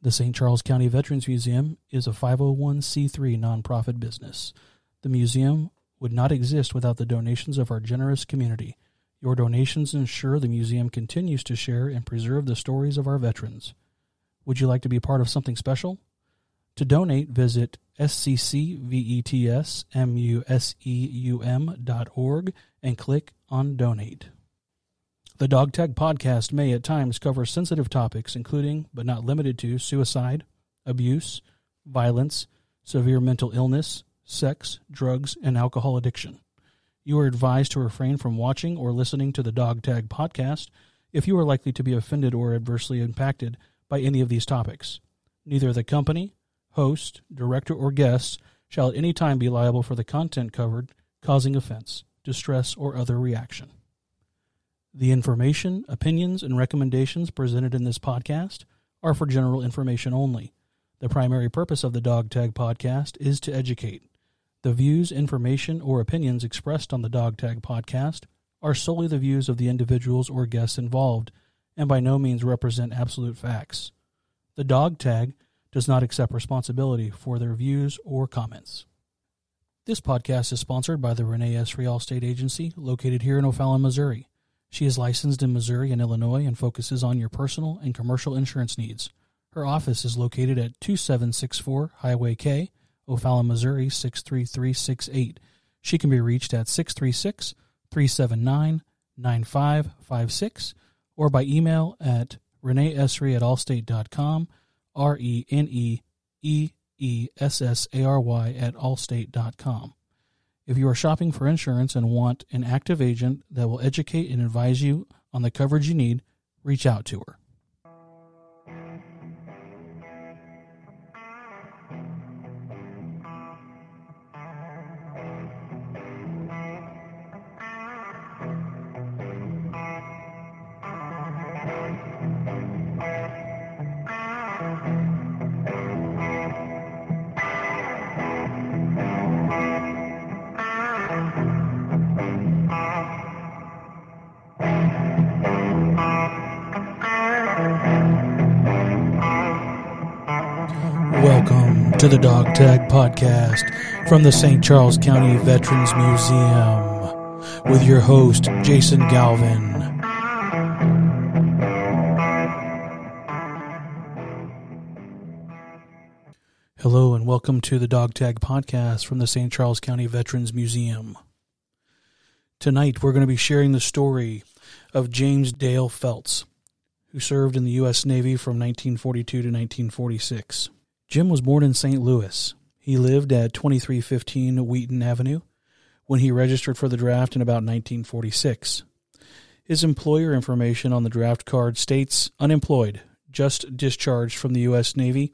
The St. Charles County Veterans Museum is a 501c3 nonprofit business. The museum would not exist without the donations of our generous community. Your donations ensure the museum continues to share and preserve the stories of our veterans. Would you like to be part of something special? To donate, visit sccvetsmuseum.org and click on Donate. The Dog Tag Podcast may at times cover sensitive topics, including, but not limited to, suicide, abuse, violence, severe mental illness, sex, drugs, and alcohol addiction. You are advised to refrain from watching or listening to the Dog Tag Podcast if you are likely to be offended or adversely impacted by any of these topics. Neither the company, host, director, or guests shall at any time be liable for the content covered, causing offense, distress, or other reaction. The information, opinions, and recommendations presented in this podcast are for general information only. The primary purpose of the Dog Tag Podcast is to educate. The views, information, or opinions expressed on the Dog Tag Podcast are solely the views of the individuals or guests involved and by no means represent absolute facts. The Dog Tag does not accept responsibility for their views or comments. This podcast is sponsored by the Renee S. Real Allstate Agency, located here in O'Fallon, Missouri. She is licensed in Missouri and Illinois and focuses on your personal and commercial insurance needs. Her office is located at 2764 Highway K, O'Fallon, Missouri 63368. She can be reached at 636 379 9556 or by email at reneeessary at allstate.com, R E N E E E S S A R Y at allstate.com. If you are shopping for insurance and want an active agent that will educate and advise you on the coverage you need, reach out to her. To the Dog Tag Podcast from the St. Charles County Veterans Museum with your host, Jason Galvin. Hello, and welcome to the Dog Tag Podcast from the St. Charles County Veterans Museum. Tonight, we're going to be sharing the story of James Dale Feltz, who served in the U.S. Navy from 1942 to 1946. Jim was born in St. Louis. He lived at 2315 Wheaton Avenue when he registered for the draft in about 1946. His employer information on the draft card states unemployed, just discharged from the U.S. Navy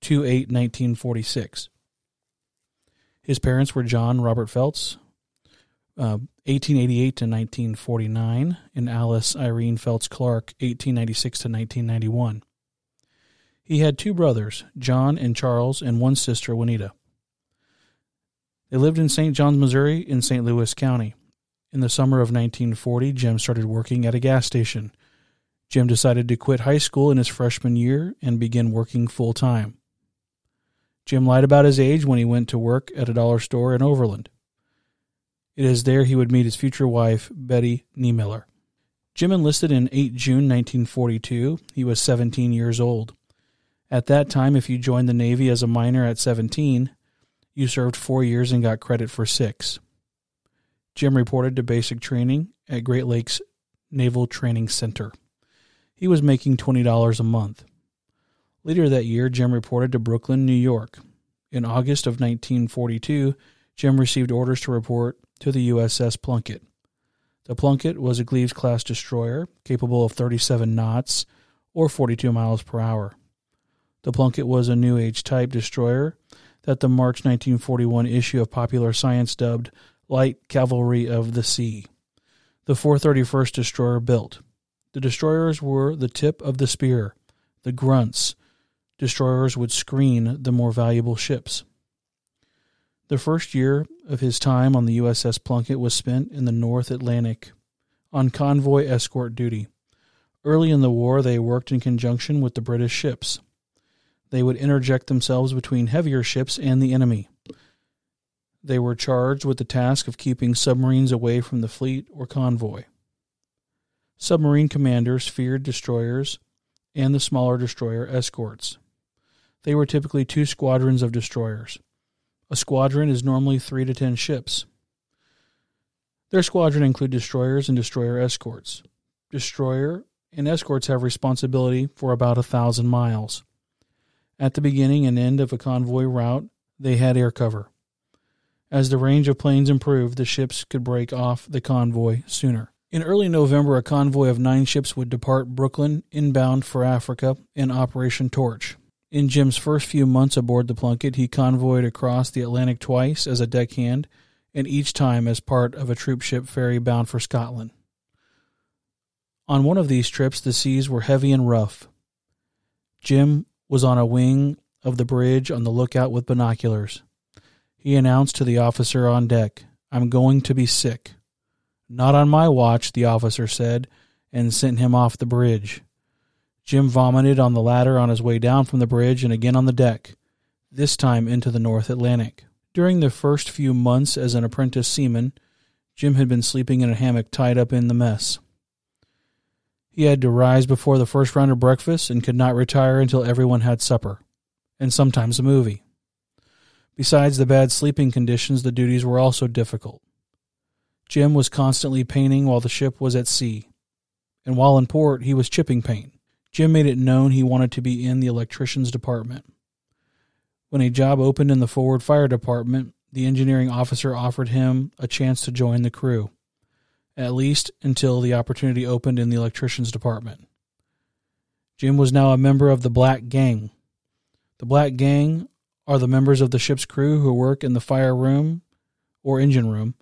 2 8 1946. His parents were John Robert Feltz, uh, 1888 to 1949, and Alice Irene Feltz Clark, 1896 to 1991. He had two brothers, John and Charles, and one sister, Juanita. They lived in St. Johns, Missouri, in St. Louis County. In the summer of 1940, Jim started working at a gas station. Jim decided to quit high school in his freshman year and begin working full time. Jim lied about his age when he went to work at a dollar store in Overland. It is there he would meet his future wife, Betty Niemiller. Jim enlisted in 8 June 1942. He was 17 years old. At that time, if you joined the Navy as a minor at 17, you served four years and got credit for six. Jim reported to basic training at Great Lakes Naval Training Center. He was making $20 a month. Later that year, Jim reported to Brooklyn, New York. In August of 1942, Jim received orders to report to the USS Plunkett. The Plunkett was a Gleaves class destroyer capable of 37 knots or 42 miles per hour. The Plunkett was a New Age type destroyer that the March 1941 issue of Popular Science dubbed Light Cavalry of the Sea. The 431st destroyer built. The destroyers were the tip of the spear, the grunts. Destroyers would screen the more valuable ships. The first year of his time on the USS Plunkett was spent in the North Atlantic on convoy escort duty. Early in the war, they worked in conjunction with the British ships. They would interject themselves between heavier ships and the enemy. They were charged with the task of keeping submarines away from the fleet or convoy. Submarine commanders feared destroyers and the smaller destroyer escorts. They were typically two squadrons of destroyers. A squadron is normally three to ten ships. Their squadron include destroyers and destroyer escorts. Destroyer and escorts have responsibility for about a thousand miles. At the beginning and end of a convoy route, they had air cover. As the range of planes improved, the ships could break off the convoy sooner. In early November, a convoy of nine ships would depart Brooklyn inbound for Africa in Operation Torch. In Jim's first few months aboard the Plunkett, he convoyed across the Atlantic twice as a deckhand, and each time as part of a troopship ferry bound for Scotland. On one of these trips, the seas were heavy and rough. Jim was on a wing of the bridge on the lookout with binoculars. He announced to the officer on deck, I'm going to be sick. Not on my watch, the officer said, and sent him off the bridge. Jim vomited on the ladder on his way down from the bridge and again on the deck, this time into the North Atlantic. During the first few months as an apprentice seaman, Jim had been sleeping in a hammock tied up in the mess. He had to rise before the first round of breakfast and could not retire until everyone had supper, and sometimes a movie. Besides the bad sleeping conditions, the duties were also difficult. Jim was constantly painting while the ship was at sea, and while in port, he was chipping paint. Jim made it known he wanted to be in the electrician's department. When a job opened in the forward fire department, the engineering officer offered him a chance to join the crew at least until the opportunity opened in the electrician's department. Jim was now a member of the Black Gang. The Black Gang are the members of the ship's crew who work in the fire room or engine room.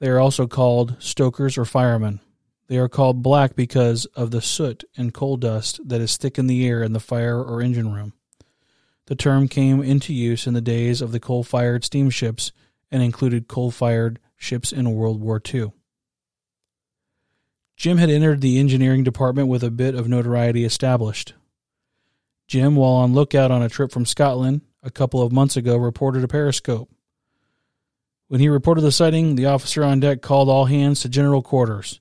They are also called stokers or firemen. They are called black because of the soot and coal dust that is thick in the air in the fire or engine room. The term came into use in the days of the coal fired steamships and included coal fired ships in World War II. Jim had entered the engineering department with a bit of notoriety established. Jim, while on lookout on a trip from Scotland a couple of months ago, reported a periscope. When he reported the sighting, the officer on deck called all hands to general quarters.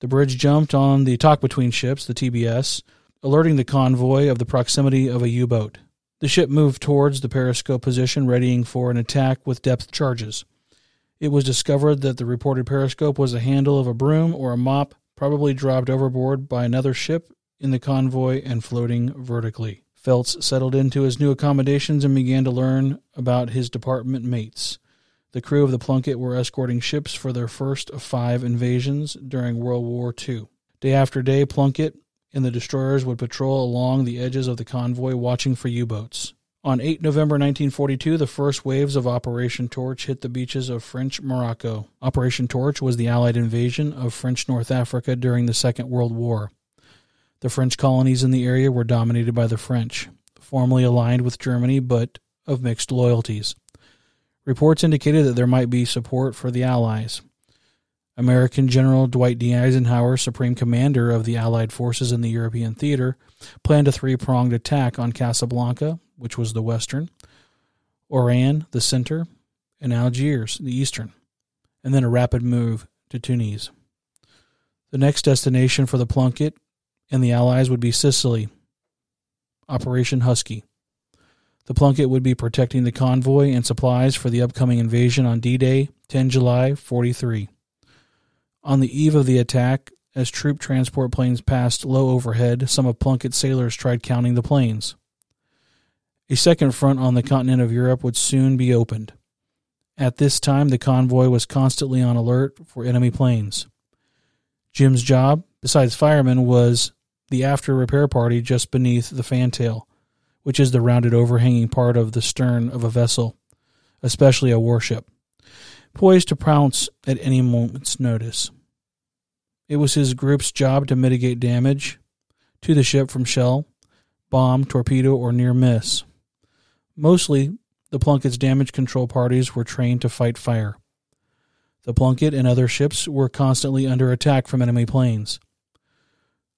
The bridge jumped on the talk between ships, the TBS, alerting the convoy of the proximity of a U boat. The ship moved towards the periscope position, readying for an attack with depth charges. It was discovered that the reported periscope was the handle of a broom or a mop, probably dropped overboard by another ship in the convoy and floating vertically. Feltz settled into his new accommodations and began to learn about his department mates. The crew of the Plunkett were escorting ships for their first of five invasions during World War II. Day after day, Plunkett and the destroyers would patrol along the edges of the convoy watching for U boats. On 8 November 1942, the first waves of Operation Torch hit the beaches of French Morocco. Operation Torch was the Allied invasion of French North Africa during the Second World War. The French colonies in the area were dominated by the French, formally aligned with Germany but of mixed loyalties. Reports indicated that there might be support for the Allies. American General Dwight D. Eisenhower, Supreme Commander of the Allied forces in the European theater, planned a three pronged attack on Casablanca, which was the western, Oran, the center, and Algiers, the eastern, and then a rapid move to Tunis. The next destination for the Plunkett and the Allies would be Sicily, Operation Husky. The Plunkett would be protecting the convoy and supplies for the upcoming invasion on D Day, 10 July 43. On the eve of the attack, as troop transport planes passed low overhead, some of Plunkett's sailors tried counting the planes. A second front on the continent of Europe would soon be opened. At this time, the convoy was constantly on alert for enemy planes. Jim's job, besides fireman, was the after repair party just beneath the fantail, which is the rounded overhanging part of the stern of a vessel, especially a warship, poised to pounce at any moment's notice. It was his group's job to mitigate damage to the ship from shell, bomb, torpedo, or near miss. Mostly, the Plunkett's damage control parties were trained to fight fire. The Plunkett and other ships were constantly under attack from enemy planes.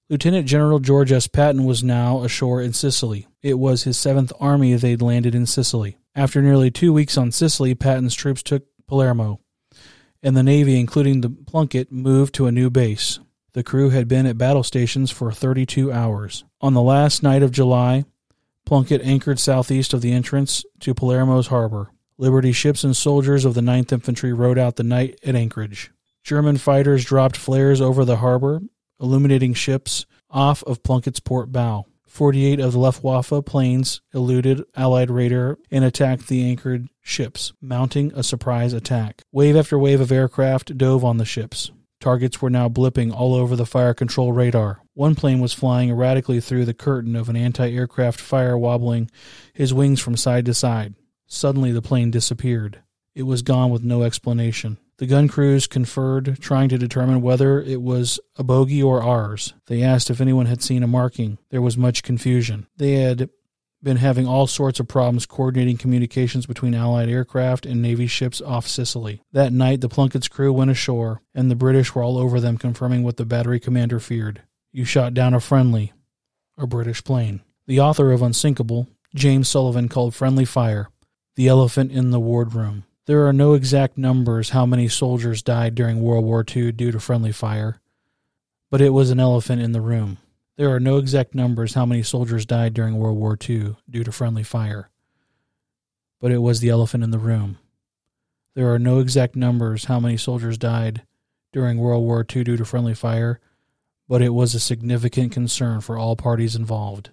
Lieutenant General George S. Patton was now ashore in Sicily. It was his Seventh Army they'd landed in Sicily. After nearly two weeks on Sicily, Patton's troops took Palermo, and the Navy, including the Plunkett, moved to a new base. The crew had been at battle stations for 32 hours. On the last night of July, Plunkett anchored southeast of the entrance to Palermo's harbor. Liberty ships and soldiers of the 9th Infantry rode out the night at Anchorage. German fighters dropped flares over the harbor illuminating ships off of Plunkett's port bow. 48 of the Luftwaffe planes eluded Allied radar and attacked the anchored ships, mounting a surprise attack. Wave after wave of aircraft dove on the ships. Targets were now blipping all over the fire control radar. One plane was flying erratically through the curtain of an anti aircraft fire, wobbling his wings from side to side. Suddenly, the plane disappeared. It was gone with no explanation. The gun crews conferred, trying to determine whether it was a bogey or ours. They asked if anyone had seen a marking. There was much confusion. They had been having all sorts of problems coordinating communications between Allied aircraft and Navy ships off Sicily. That night, the Plunkett's crew went ashore, and the British were all over them, confirming what the battery commander feared. You shot down a friendly, a British plane. The author of Unsinkable, James Sullivan, called friendly fire the elephant in the wardroom. There are no exact numbers how many soldiers died during World War II due to friendly fire, but it was an elephant in the room. There are no exact numbers how many soldiers died during World War II due to friendly fire, but it was the elephant in the room. There are no exact numbers how many soldiers died during World War II due to friendly fire, but it was a significant concern for all parties involved.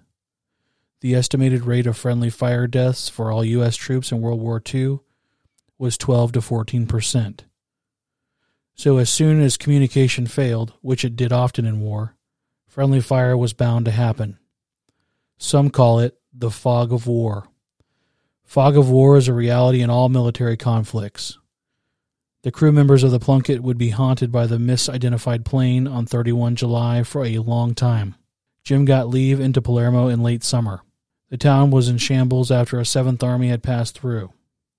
The estimated rate of friendly fire deaths for all U.S. troops in World War II was 12 to 14 percent. So as soon as communication failed, which it did often in war, friendly fire was bound to happen. Some call it the fog of war. Fog of war is a reality in all military conflicts. The crew members of the Plunkett would be haunted by the misidentified plane on 31 July for a long time. Jim got leave into Palermo in late summer. The town was in shambles after a Seventh Army had passed through.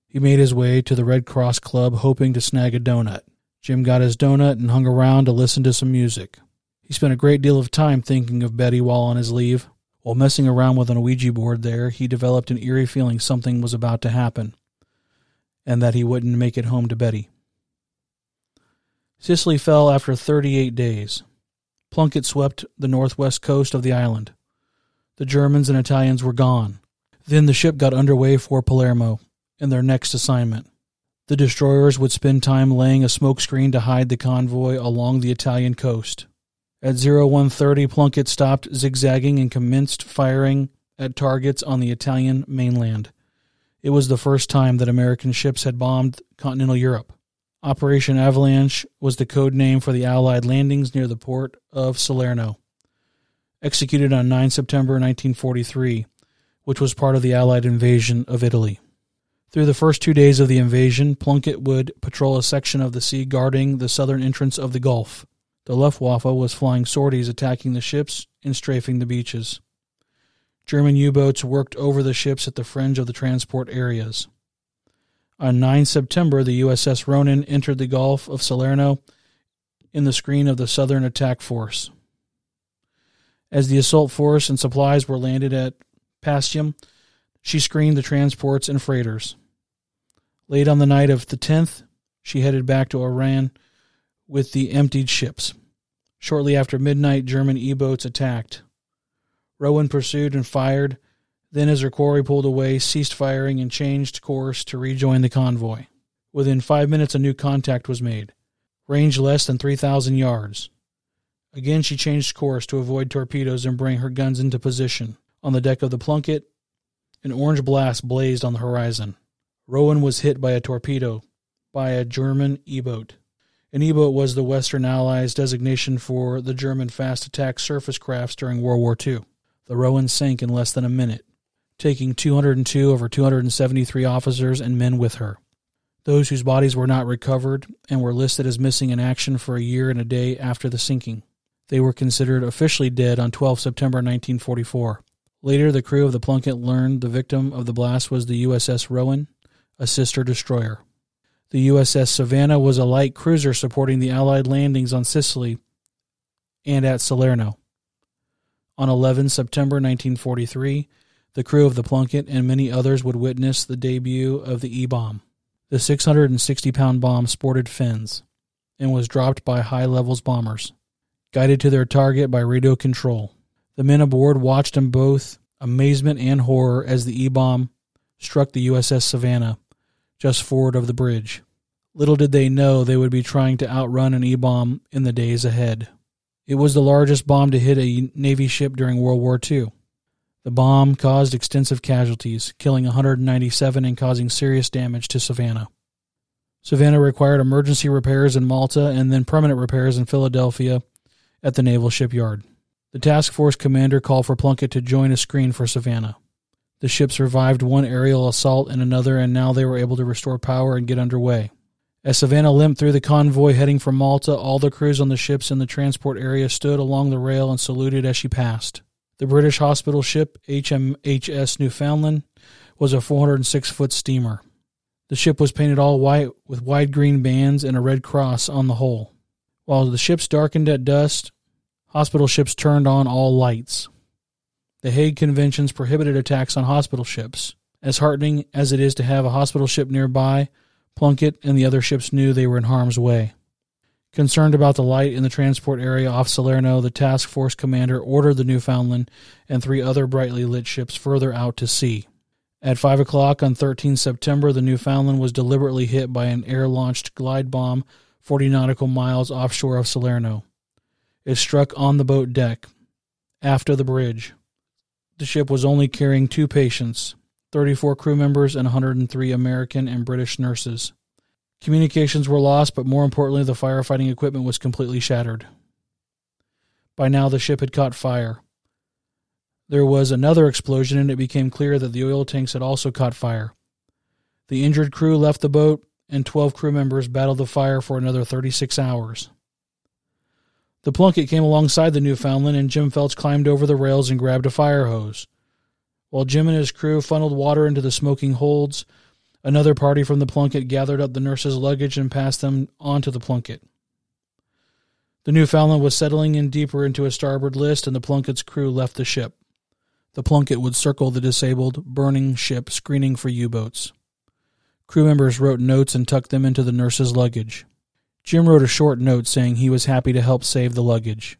He made his way to the Red Cross Club hoping to snag a donut. Jim got his donut and hung around to listen to some music. He spent a great deal of time thinking of Betty while on his leave. While messing around with an Ouija board there, he developed an eerie feeling something was about to happen, and that he wouldn't make it home to Betty. Sicily fell after 38 days. Plunkett swept the northwest coast of the island. The Germans and Italians were gone. Then the ship got underway for Palermo in their next assignment. The destroyers would spend time laying a smokescreen to hide the convoy along the Italian coast. At 0130, Plunkett stopped zigzagging and commenced firing at targets on the Italian mainland. It was the first time that American ships had bombed continental Europe. Operation Avalanche was the code name for the Allied landings near the port of Salerno. Executed on 9 September 1943, which was part of the Allied invasion of Italy. Through the first two days of the invasion, Plunkett would patrol a section of the sea guarding the southern entrance of the Gulf. The Luftwaffe was flying sorties attacking the ships and strafing the beaches. German U boats worked over the ships at the fringe of the transport areas. On 9 September, the USS Rowan entered the Gulf of Salerno in the screen of the Southern Attack Force. As the assault force and supplies were landed at Paestum, she screened the transports and freighters. Late on the night of the 10th, she headed back to Oran with the emptied ships. Shortly after midnight, German E boats attacked. Rowan pursued and fired, then, as her quarry pulled away, ceased firing and changed course to rejoin the convoy. Within five minutes, a new contact was made. Range less than 3,000 yards. Again, she changed course to avoid torpedoes and bring her guns into position. On the deck of the Plunkett, an orange blast blazed on the horizon. Rowan was hit by a torpedo by a German E boat. An boat was the Western Allies' designation for the German fast attack surface crafts during World War II. The Rowan sank in less than a minute, taking 202 of her 273 officers and men with her. Those whose bodies were not recovered and were listed as missing in action for a year and a day after the sinking. They were considered officially dead on 12 September 1944. Later, the crew of the Plunkett learned the victim of the blast was the USS Rowan, a sister destroyer. The USS Savannah was a light cruiser supporting the Allied landings on Sicily and at Salerno. On 11 September 1943, the crew of the Plunkett and many others would witness the debut of the E bomb. The 660 pound bomb sported fins and was dropped by high levels bombers, guided to their target by radio control. The men aboard watched in both amazement and horror as the E bomb struck the USS Savannah just forward of the bridge. Little did they know they would be trying to outrun an E bomb in the days ahead. It was the largest bomb to hit a Navy ship during World War II. The bomb caused extensive casualties, killing 197 and causing serious damage to Savannah. Savannah required emergency repairs in Malta and then permanent repairs in Philadelphia at the Naval Shipyard. The task force commander called for Plunkett to join a screen for Savannah. The ship survived one aerial assault and another, and now they were able to restore power and get underway. As Savannah limped through the convoy heading for Malta, all the crews on the ships in the transport area stood along the rail and saluted as she passed. The British hospital ship HMHS Newfoundland was a 406 foot steamer. The ship was painted all white with wide green bands and a red cross on the hull. While the ships darkened at dusk, hospital ships turned on all lights. The Hague Conventions prohibited attacks on hospital ships. As heartening as it is to have a hospital ship nearby, Plunkett and the other ships knew they were in harm's way. Concerned about the light in the transport area off Salerno, the task force commander ordered the Newfoundland and three other brightly lit ships further out to sea. At 5 o'clock on 13 September, the Newfoundland was deliberately hit by an air launched glide bomb 40 nautical miles offshore of Salerno. It struck on the boat deck, aft of the bridge. The ship was only carrying two patients, 34 crew members, and 103 American and British nurses. Communications were lost, but more importantly, the firefighting equipment was completely shattered. By now, the ship had caught fire. There was another explosion, and it became clear that the oil tanks had also caught fire. The injured crew left the boat, and 12 crew members battled the fire for another 36 hours. The Plunkett came alongside the Newfoundland, and Jim Feltz climbed over the rails and grabbed a fire hose. While Jim and his crew funneled water into the smoking holds, another party from the Plunkett gathered up the nurses' luggage and passed them on to the Plunkett. The Newfoundland was settling in deeper into a starboard list, and the Plunkett's crew left the ship. The Plunkett would circle the disabled, burning ship, screening for U boats. Crew members wrote notes and tucked them into the nurses' luggage. Jim wrote a short note saying he was happy to help save the luggage.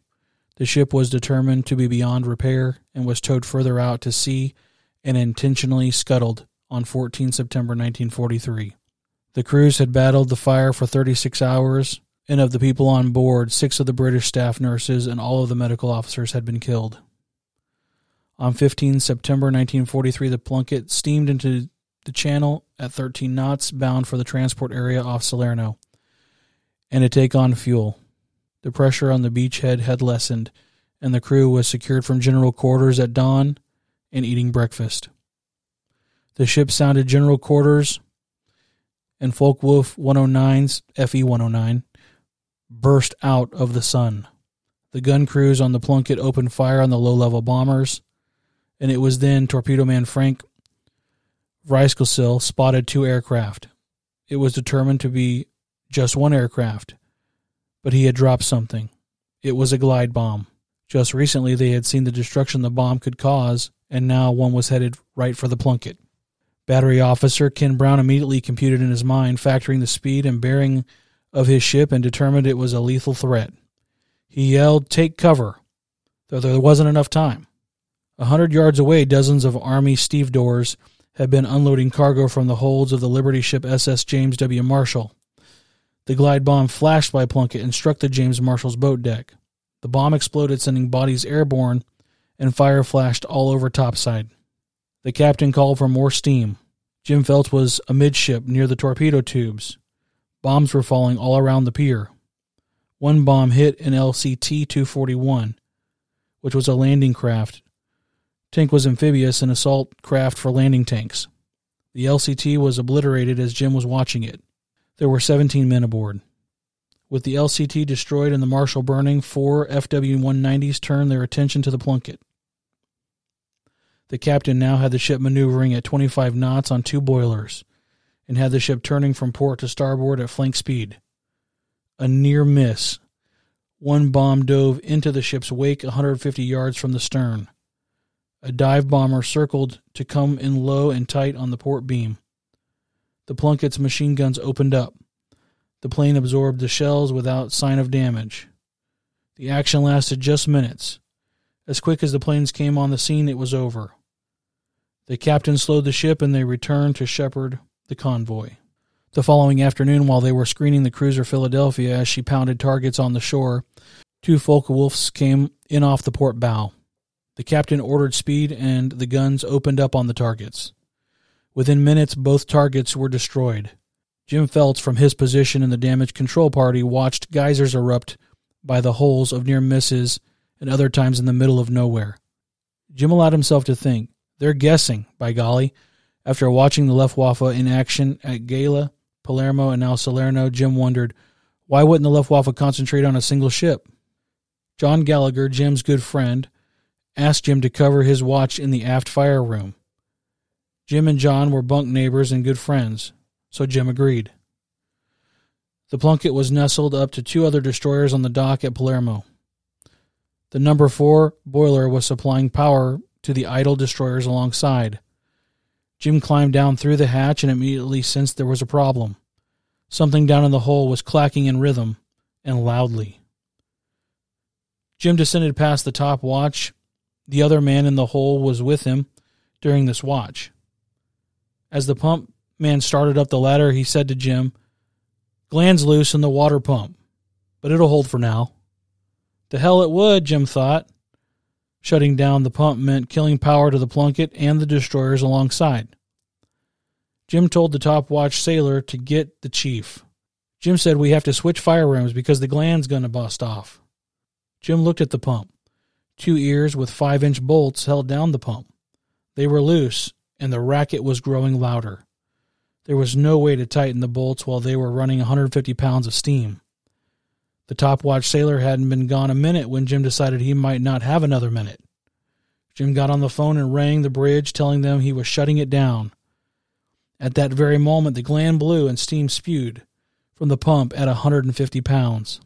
The ship was determined to be beyond repair and was towed further out to sea and intentionally scuttled on 14 September 1943. The crews had battled the fire for 36 hours, and of the people on board, six of the British staff nurses and all of the medical officers had been killed. On 15 September 1943, the Plunkett steamed into the channel at 13 knots, bound for the transport area off Salerno, and to take on fuel. The pressure on the beachhead had lessened, and the crew was secured from general quarters at dawn and eating breakfast. The ship sounded general quarters, and Focke-Wulf 109's FE 109 burst out of the sun. The gun crews on the Plunkett opened fire on the low level bombers, and it was then torpedo man Frank Vrieskesel spotted two aircraft. It was determined to be just one aircraft, but he had dropped something. It was a glide bomb. Just recently, they had seen the destruction the bomb could cause and now one was headed right for the Plunkett. Battery officer Ken Brown immediately computed in his mind, factoring the speed and bearing of his ship, and determined it was a lethal threat. He yelled, Take cover, though there wasn't enough time. A hundred yards away, dozens of Army stevedores had been unloading cargo from the holds of the Liberty ship SS James W. Marshall. The glide bomb flashed by Plunkett and struck the James Marshall's boat deck. The bomb exploded, sending bodies airborne and fire flashed all over topside. The captain called for more steam. Jim Feltz was amidship near the torpedo tubes. Bombs were falling all around the pier. One bomb hit an LCT 241, which was a landing craft. Tank was amphibious, an assault craft for landing tanks. The LCT was obliterated as Jim was watching it. There were 17 men aboard. With the LCT destroyed and the Marshall burning, four FW 190s turned their attention to the Plunkett. The captain now had the ship maneuvering at 25 knots on two boilers and had the ship turning from port to starboard at flank speed. A near miss. One bomb dove into the ship's wake 150 yards from the stern. A dive bomber circled to come in low and tight on the port beam. The Plunkett's machine guns opened up. The plane absorbed the shells without sign of damage. The action lasted just minutes. As quick as the planes came on the scene, it was over. The captain slowed the ship and they returned to shepherd the convoy. The following afternoon, while they were screening the cruiser Philadelphia as she pounded targets on the shore, two Focke-Wulfs came in off the port bow. The captain ordered speed and the guns opened up on the targets. Within minutes, both targets were destroyed. Jim Feltz, from his position in the damage control party, watched geysers erupt by the holes of near misses and other times in the middle of nowhere. Jim allowed himself to think, they're guessing, by golly. After watching the Luftwaffe in action at Gela, Palermo, and now Salerno, Jim wondered, why wouldn't the Luftwaffe concentrate on a single ship? John Gallagher, Jim's good friend, asked Jim to cover his watch in the aft fire room. Jim and John were bunk neighbors and good friends, so Jim agreed. The Plunkett was nestled up to two other destroyers on the dock at Palermo. The number four boiler was supplying power to the idle destroyers alongside. Jim climbed down through the hatch and immediately sensed there was a problem. Something down in the hole was clacking in rhythm and loudly. Jim descended past the top watch. The other man in the hole was with him during this watch. As the pump man started up the ladder, he said to Jim, Gland's loose in the water pump, but it'll hold for now. The hell it would, Jim thought. Shutting down the pump meant killing power to the Plunkett and the destroyers alongside. Jim told the top watch sailor to get the chief. Jim said we have to switch fire rooms because the gland's going to bust off. Jim looked at the pump. Two ears with five inch bolts held down the pump. They were loose, and the racket was growing louder. There was no way to tighten the bolts while they were running 150 pounds of steam. The top watch sailor hadn't been gone a minute when Jim decided he might not have another minute. Jim got on the phone and rang the bridge, telling them he was shutting it down. At that very moment, the gland blew and steam spewed from the pump at 150 pounds.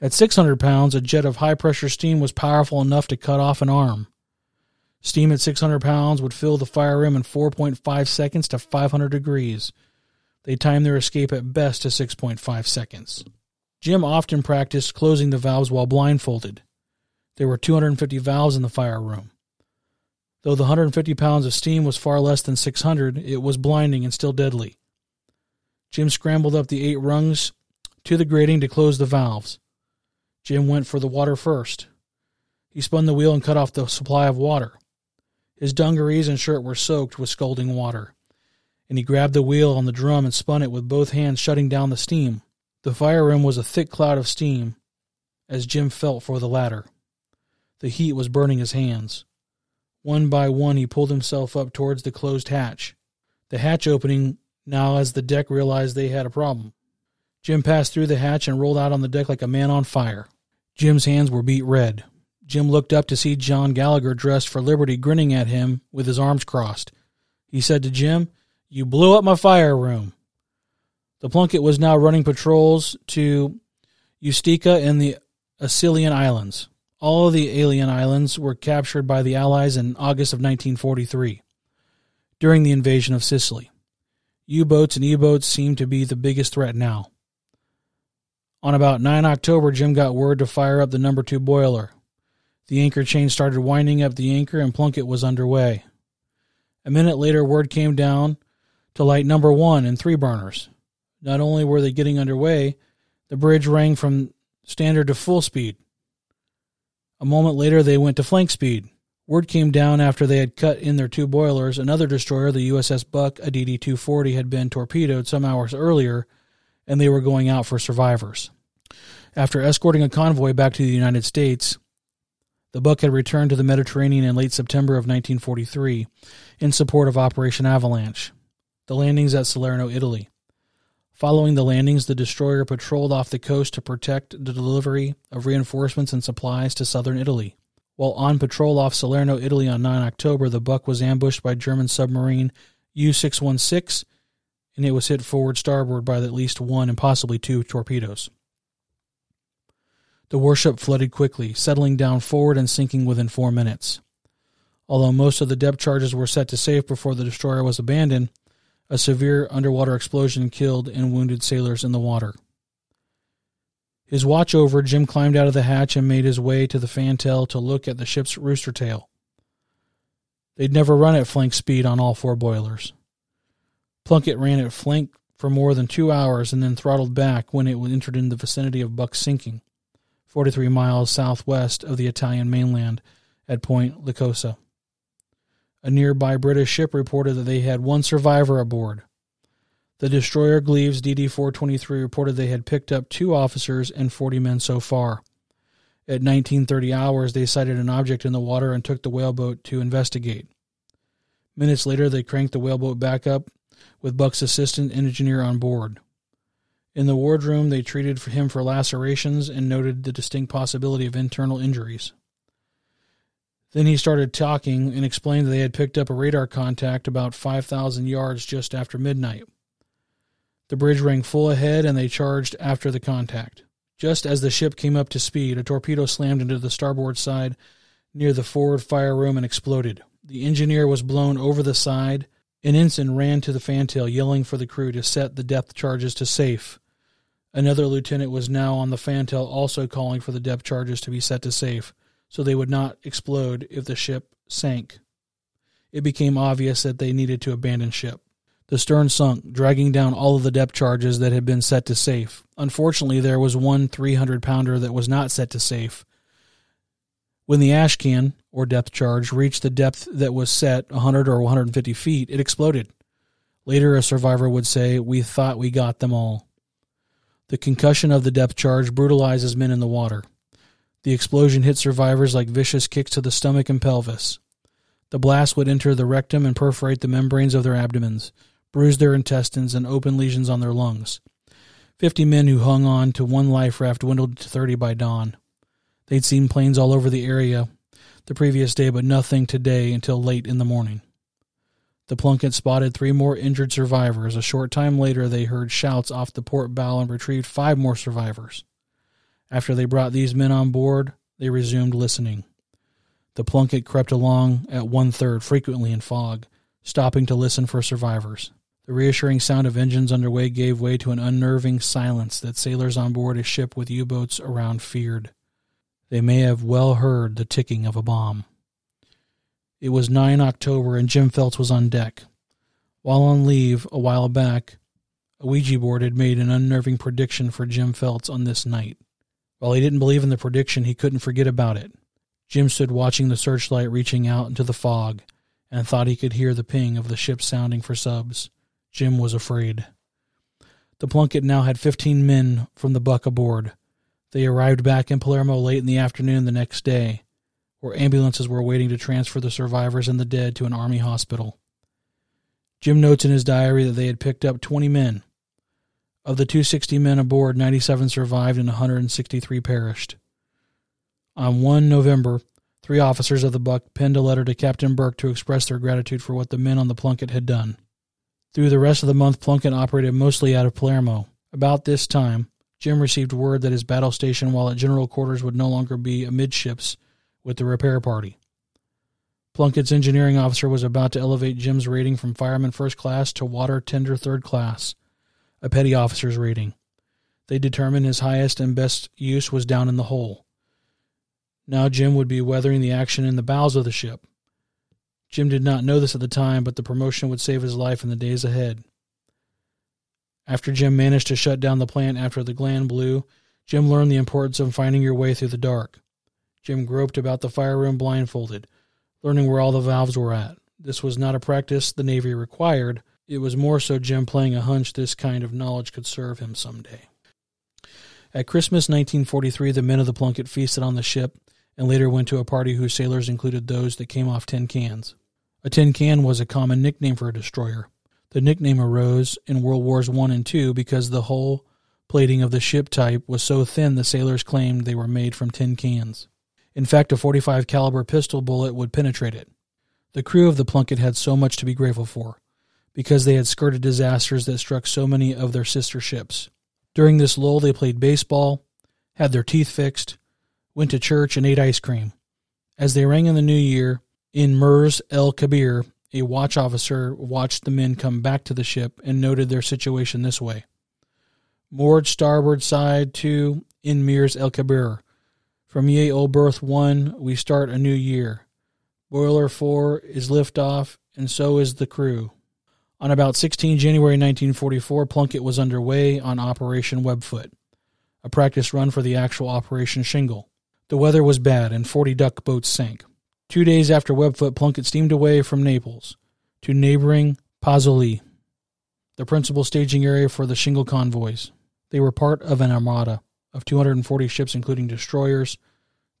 At 600 pounds, a jet of high pressure steam was powerful enough to cut off an arm. Steam at 600 pounds would fill the fire room in 4.5 seconds to 500 degrees. They timed their escape at best to 6.5 seconds. Jim often practiced closing the valves while blindfolded. There were 250 valves in the fire room. Though the 150 pounds of steam was far less than 600, it was blinding and still deadly. Jim scrambled up the eight rungs to the grating to close the valves. Jim went for the water first. He spun the wheel and cut off the supply of water. His dungarees and shirt were soaked with scalding water, and he grabbed the wheel on the drum and spun it with both hands, shutting down the steam. The fire room was a thick cloud of steam as Jim felt for the ladder. The heat was burning his hands. One by one, he pulled himself up towards the closed hatch. The hatch opening now as the deck realized they had a problem. Jim passed through the hatch and rolled out on the deck like a man on fire. Jim's hands were beat red. Jim looked up to see John Gallagher dressed for liberty grinning at him with his arms crossed. He said to Jim, You blew up my fire room. The Plunkett was now running patrols to Ustica and the Aeolian Islands. All of the Aeolian islands were captured by the Allies in August of 1943 during the invasion of Sicily. U boats and E boats seemed to be the biggest threat now. On about 9 October, Jim got word to fire up the number two boiler. The anchor chain started winding up the anchor and Plunkett was underway. A minute later, word came down to light number one and three burners. Not only were they getting underway, the bridge rang from standard to full speed. A moment later, they went to flank speed. Word came down after they had cut in their two boilers. Another destroyer, the USS Buck, a DD 240, had been torpedoed some hours earlier, and they were going out for survivors. After escorting a convoy back to the United States, the Buck had returned to the Mediterranean in late September of 1943 in support of Operation Avalanche. The landings at Salerno, Italy. Following the landings, the destroyer patrolled off the coast to protect the delivery of reinforcements and supplies to southern Italy. While on patrol off Salerno, Italy on 9 October, the Buck was ambushed by German submarine U 616 and it was hit forward starboard by at least one and possibly two torpedoes. The warship flooded quickly, settling down forward and sinking within four minutes. Although most of the depth charges were set to safe before the destroyer was abandoned, a severe underwater explosion killed and wounded sailors in the water. His watch over, Jim climbed out of the hatch and made his way to the fantail to look at the ship's rooster tail. They'd never run at flank speed on all four boilers. Plunkett ran at flank for more than two hours and then throttled back when it entered in the vicinity of Buck's Sinking, 43 miles southwest of the Italian mainland at Point Licosa. A nearby British ship reported that they had one survivor aboard. The destroyer Gleaves DD 423 reported they had picked up two officers and 40 men so far. At 1930 hours, they sighted an object in the water and took the whaleboat to investigate. Minutes later, they cranked the whaleboat back up with Buck's assistant engineer on board. In the wardroom, they treated him for lacerations and noted the distinct possibility of internal injuries. Then he started talking and explained that they had picked up a radar contact about 5,000 yards just after midnight. The bridge rang full ahead and they charged after the contact. Just as the ship came up to speed, a torpedo slammed into the starboard side near the forward fire room and exploded. The engineer was blown over the side. An ensign ran to the fantail, yelling for the crew to set the depth charges to safe. Another lieutenant was now on the fantail, also calling for the depth charges to be set to safe so they would not explode if the ship sank. It became obvious that they needed to abandon ship. The stern sunk, dragging down all of the depth charges that had been set to safe. Unfortunately, there was one 300 pounder that was not set to safe. When the ash can, or depth charge, reached the depth that was set, 100 or 150 feet, it exploded. Later, a survivor would say, We thought we got them all. The concussion of the depth charge brutalizes men in the water. The explosion hit survivors like vicious kicks to the stomach and pelvis. The blast would enter the rectum and perforate the membranes of their abdomens, bruise their intestines, and open lesions on their lungs. Fifty men who hung on to one life raft dwindled to thirty by dawn. They'd seen planes all over the area the previous day, but nothing today until late in the morning. The Plunkett spotted three more injured survivors. A short time later, they heard shouts off the port bow and retrieved five more survivors. After they brought these men on board, they resumed listening. The Plunkett crept along at one third, frequently in fog, stopping to listen for survivors. The reassuring sound of engines underway gave way to an unnerving silence that sailors on board a ship with U boats around feared. They may have well heard the ticking of a bomb. It was 9 October and Jim Feltz was on deck. While on leave a while back, a Ouija board had made an unnerving prediction for Jim Feltz on this night. While he didn't believe in the prediction, he couldn't forget about it. Jim stood watching the searchlight reaching out into the fog and thought he could hear the ping of the ship sounding for subs. Jim was afraid. The Plunkett now had 15 men from the Buck aboard. They arrived back in Palermo late in the afternoon the next day, where ambulances were waiting to transfer the survivors and the dead to an army hospital. Jim notes in his diary that they had picked up 20 men, of the 260 men aboard, 97 survived and 163 perished. On 1 November, three officers of the Buck penned a letter to Captain Burke to express their gratitude for what the men on the Plunkett had done. Through the rest of the month, Plunkett operated mostly out of Palermo. About this time, Jim received word that his battle station while at general quarters would no longer be amidships with the repair party. Plunkett's engineering officer was about to elevate Jim's rating from fireman first class to water tender third class a petty officer's rating. They determined his highest and best use was down in the hole. Now Jim would be weathering the action in the bows of the ship. Jim did not know this at the time, but the promotion would save his life in the days ahead. After Jim managed to shut down the plant after the gland blew, Jim learned the importance of finding your way through the dark. Jim groped about the fire room blindfolded, learning where all the valves were at. This was not a practice the Navy required, it was more so Jim playing a hunch this kind of knowledge could serve him someday. At Christmas 1943, the men of the Plunkett feasted on the ship and later went to a party whose sailors included those that came off tin cans. A tin can was a common nickname for a destroyer. The nickname arose in World Wars I and II because the hull plating of the ship type was so thin the sailors claimed they were made from tin cans. In fact, a 45 caliber pistol bullet would penetrate it. The crew of the Plunkett had so much to be grateful for because they had skirted disasters that struck so many of their sister ships. During this lull, they played baseball, had their teeth fixed, went to church, and ate ice cream. As they rang in the new year, in Mers el Kabir, a watch officer watched the men come back to the ship and noted their situation this way Moored starboard side to in Mers el Kabir. From Ye Old Berth 1, we start a new year. Boiler 4 is lift off, and so is the crew. On about 16 January 1944, Plunkett was underway on Operation Webfoot, a practice run for the actual Operation Shingle. The weather was bad, and 40 duck boats sank. Two days after Webfoot, Plunkett steamed away from Naples to neighboring Pozzuoli, the principal staging area for the Shingle convoys. They were part of an armada of 240 ships, including destroyers,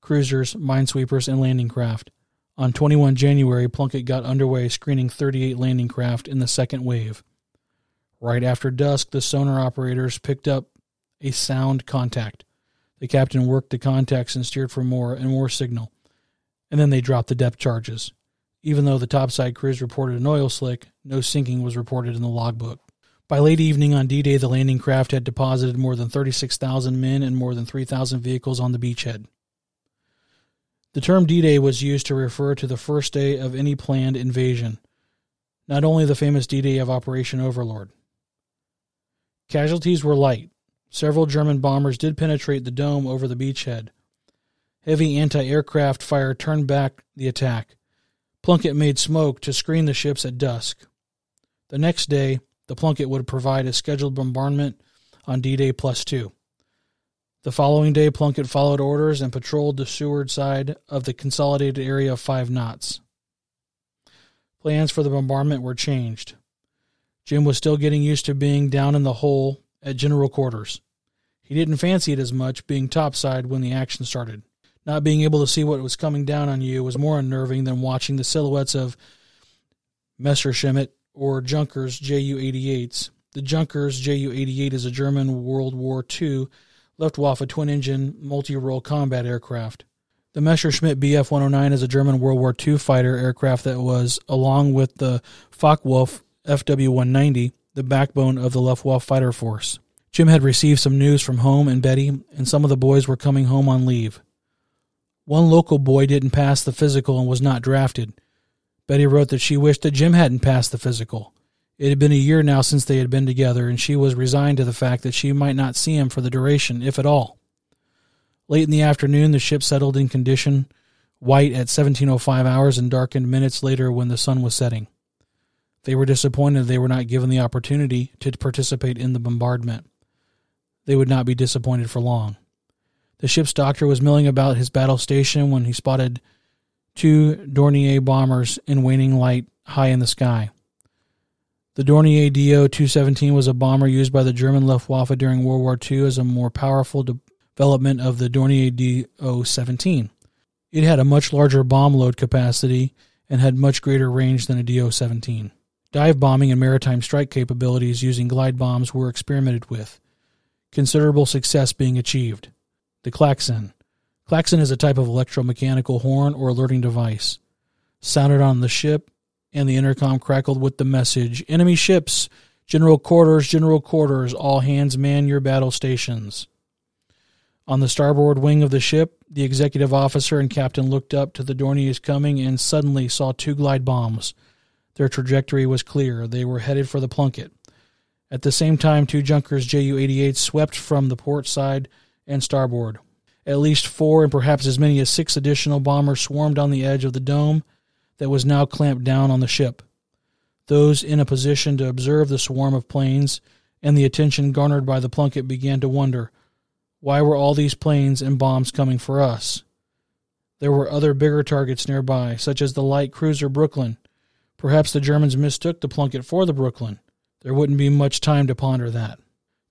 cruisers, minesweepers, and landing craft. On 21 January, Plunkett got underway screening 38 landing craft in the second wave. Right after dusk, the sonar operators picked up a sound contact. The captain worked the contacts and steered for more and more signal. And then they dropped the depth charges. Even though the topside crews reported an oil slick, no sinking was reported in the logbook. By late evening on D Day, the landing craft had deposited more than 36,000 men and more than 3,000 vehicles on the beachhead. The term D Day was used to refer to the first day of any planned invasion, not only the famous D Day of Operation Overlord. Casualties were light. Several German bombers did penetrate the dome over the beachhead. Heavy anti aircraft fire turned back the attack. Plunkett made smoke to screen the ships at dusk. The next day, the Plunkett would provide a scheduled bombardment on D Day plus two. The following day, Plunkett followed orders and patrolled the seaward side of the consolidated area of five knots. Plans for the bombardment were changed. Jim was still getting used to being down in the hole at general quarters. He didn't fancy it as much being topside when the action started. Not being able to see what was coming down on you was more unnerving than watching the silhouettes of Messerschmitt or Junkers Ju 88s. The Junkers Ju 88 is a German World War II Luftwaffe twin engine multi role combat aircraft. The Messerschmitt Bf 109 is a German World War II fighter aircraft that was, along with the Focke-Wulf FW 190, the backbone of the Luftwaffe fighter force. Jim had received some news from home and Betty, and some of the boys were coming home on leave. One local boy didn't pass the physical and was not drafted. Betty wrote that she wished that Jim hadn't passed the physical. It had been a year now since they had been together, and she was resigned to the fact that she might not see him for the duration, if at all. Late in the afternoon, the ship settled in condition, white at 1705 hours and darkened minutes later when the sun was setting. They were disappointed they were not given the opportunity to participate in the bombardment. They would not be disappointed for long. The ship's doctor was milling about his battle station when he spotted two Dornier bombers in waning light high in the sky. The Dornier Do 217 was a bomber used by the German Luftwaffe during World War II as a more powerful development of the Dornier Do 17. It had a much larger bomb load capacity and had much greater range than a Do 17. Dive bombing and maritime strike capabilities using glide bombs were experimented with, considerable success being achieved. The klaxon. Klaxon is a type of electromechanical horn or alerting device. Sounded on the ship and the intercom crackled with the message Enemy ships, general quarters, general quarters, all hands man your battle stations. On the starboard wing of the ship, the executive officer and captain looked up to the Dorniers coming and suddenly saw two glide bombs. Their trajectory was clear. They were headed for the Plunkett. At the same time, two Junkers Ju 88 swept from the port side and starboard. At least four and perhaps as many as six additional bombers swarmed on the edge of the dome that was now clamped down on the ship. Those in a position to observe the swarm of planes and the attention garnered by the Plunkett began to wonder why were all these planes and bombs coming for us? There were other bigger targets nearby, such as the light cruiser Brooklyn. Perhaps the Germans mistook the Plunkett for the Brooklyn. There wouldn't be much time to ponder that.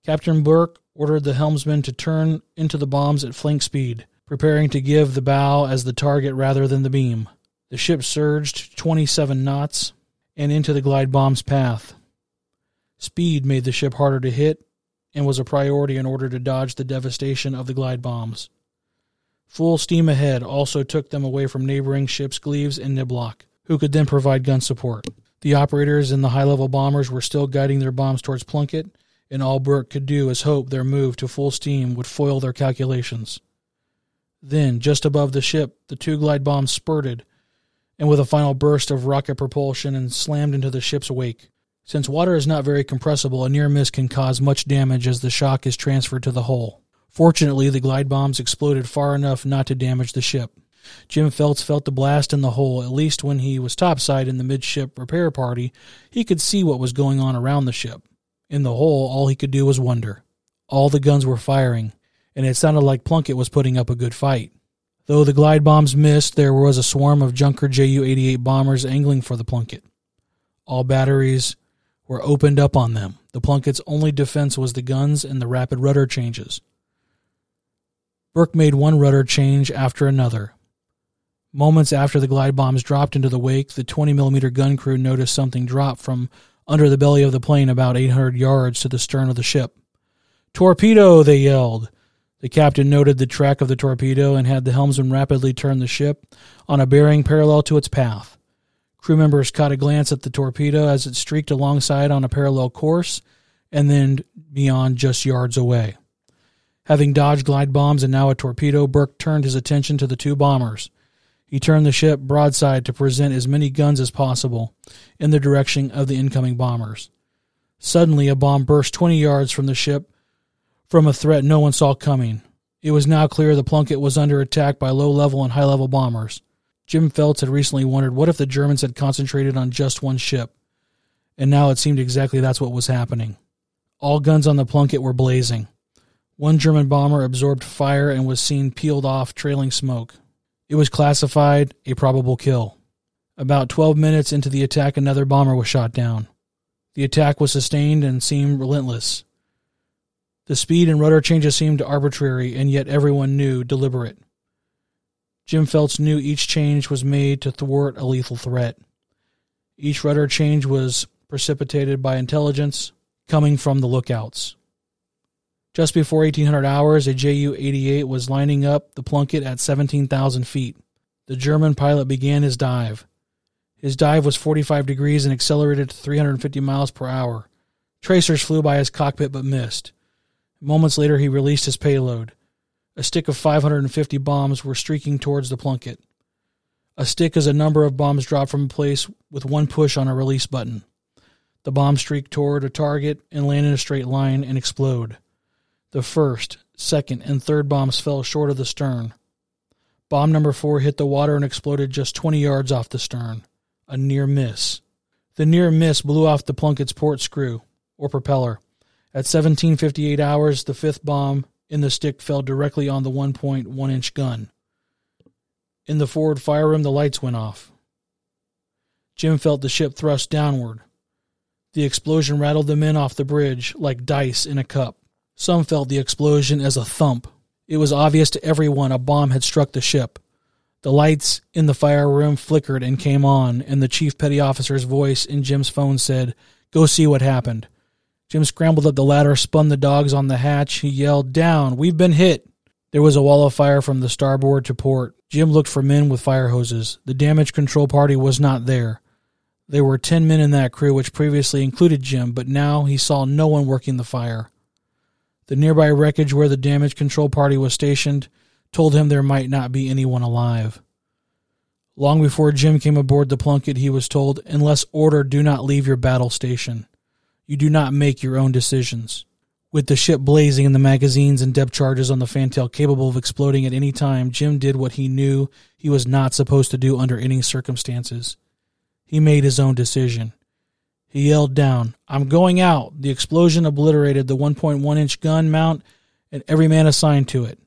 Captain Burke ordered the helmsman to turn into the bombs at flank speed, preparing to give the bow as the target rather than the beam. The ship surged 27 knots and into the glide bomb's path. Speed made the ship harder to hit and was a priority in order to dodge the devastation of the glide bombs. Full steam ahead also took them away from neighboring ships Gleaves and Niblack, who could then provide gun support. The operators in the high level bombers were still guiding their bombs towards Plunkett, and all Burke could do was hope their move to full steam would foil their calculations. Then, just above the ship, the two glide bombs spurted, and with a final burst of rocket propulsion and slammed into the ship's wake. Since water is not very compressible, a near miss can cause much damage as the shock is transferred to the hull. Fortunately, the glide bombs exploded far enough not to damage the ship. Jim Feltz felt the blast in the hull, at least when he was topside in the midship repair party, he could see what was going on around the ship. In the hole, all he could do was wonder. All the guns were firing, and it sounded like Plunkett was putting up a good fight. Though the glide bombs missed, there was a swarm of Junker Ju 88 bombers angling for the Plunkett. All batteries were opened up on them. The Plunkett's only defense was the guns and the rapid rudder changes. Burke made one rudder change after another. Moments after the glide bombs dropped into the wake, the 20 millimeter gun crew noticed something drop from under the belly of the plane about 800 yards to the stern of the ship. Torpedo, they yelled. The captain noted the track of the torpedo and had the helmsman rapidly turn the ship on a bearing parallel to its path. Crew members caught a glance at the torpedo as it streaked alongside on a parallel course and then beyond just yards away. Having dodged glide bombs and now a torpedo, Burke turned his attention to the two bombers. He turned the ship broadside to present as many guns as possible in the direction of the incoming bombers. Suddenly, a bomb burst 20 yards from the ship from a threat no one saw coming. It was now clear the Plunkett was under attack by low level and high level bombers. Jim Feltz had recently wondered what if the Germans had concentrated on just one ship, and now it seemed exactly that's what was happening. All guns on the Plunkett were blazing. One German bomber absorbed fire and was seen peeled off, trailing smoke. It was classified a probable kill. About 12 minutes into the attack, another bomber was shot down. The attack was sustained and seemed relentless. The speed and rudder changes seemed arbitrary and yet everyone knew deliberate. Jim Feltz knew each change was made to thwart a lethal threat. Each rudder change was precipitated by intelligence coming from the lookouts. Just before 1800 hours, a Ju 88 was lining up the Plunkett at 17,000 feet. The German pilot began his dive. His dive was 45 degrees and accelerated to 350 miles per hour. Tracers flew by his cockpit but missed. Moments later, he released his payload. A stick of 550 bombs were streaking towards the Plunkett. A stick is a number of bombs dropped from a place with one push on a release button. The bomb streaked toward a target and land in a straight line and explode. The first, second, and third bombs fell short of the stern. Bomb number four hit the water and exploded just 20 yards off the stern. A near miss. The near miss blew off the Plunkett's port screw, or propeller. At 1758 hours, the fifth bomb in the stick fell directly on the 1.1 inch gun. In the forward fire room, the lights went off. Jim felt the ship thrust downward. The explosion rattled the men off the bridge like dice in a cup. Some felt the explosion as a thump. It was obvious to everyone a bomb had struck the ship. The lights in the fire room flickered and came on, and the chief petty officer's voice in Jim's phone said, Go see what happened. Jim scrambled up the ladder, spun the dogs on the hatch. He yelled, Down! We've been hit! There was a wall of fire from the starboard to port. Jim looked for men with fire hoses. The damage control party was not there. There were ten men in that crew, which previously included Jim, but now he saw no one working the fire. The nearby wreckage where the damage control party was stationed told him there might not be anyone alive. Long before Jim came aboard the Plunkett, he was told, unless ordered, do not leave your battle station. You do not make your own decisions. With the ship blazing and the magazines and depth charges on the fantail capable of exploding at any time, Jim did what he knew he was not supposed to do under any circumstances. He made his own decision. He yelled down, I'm going out. The explosion obliterated the 1.1 inch gun mount and every man assigned to it.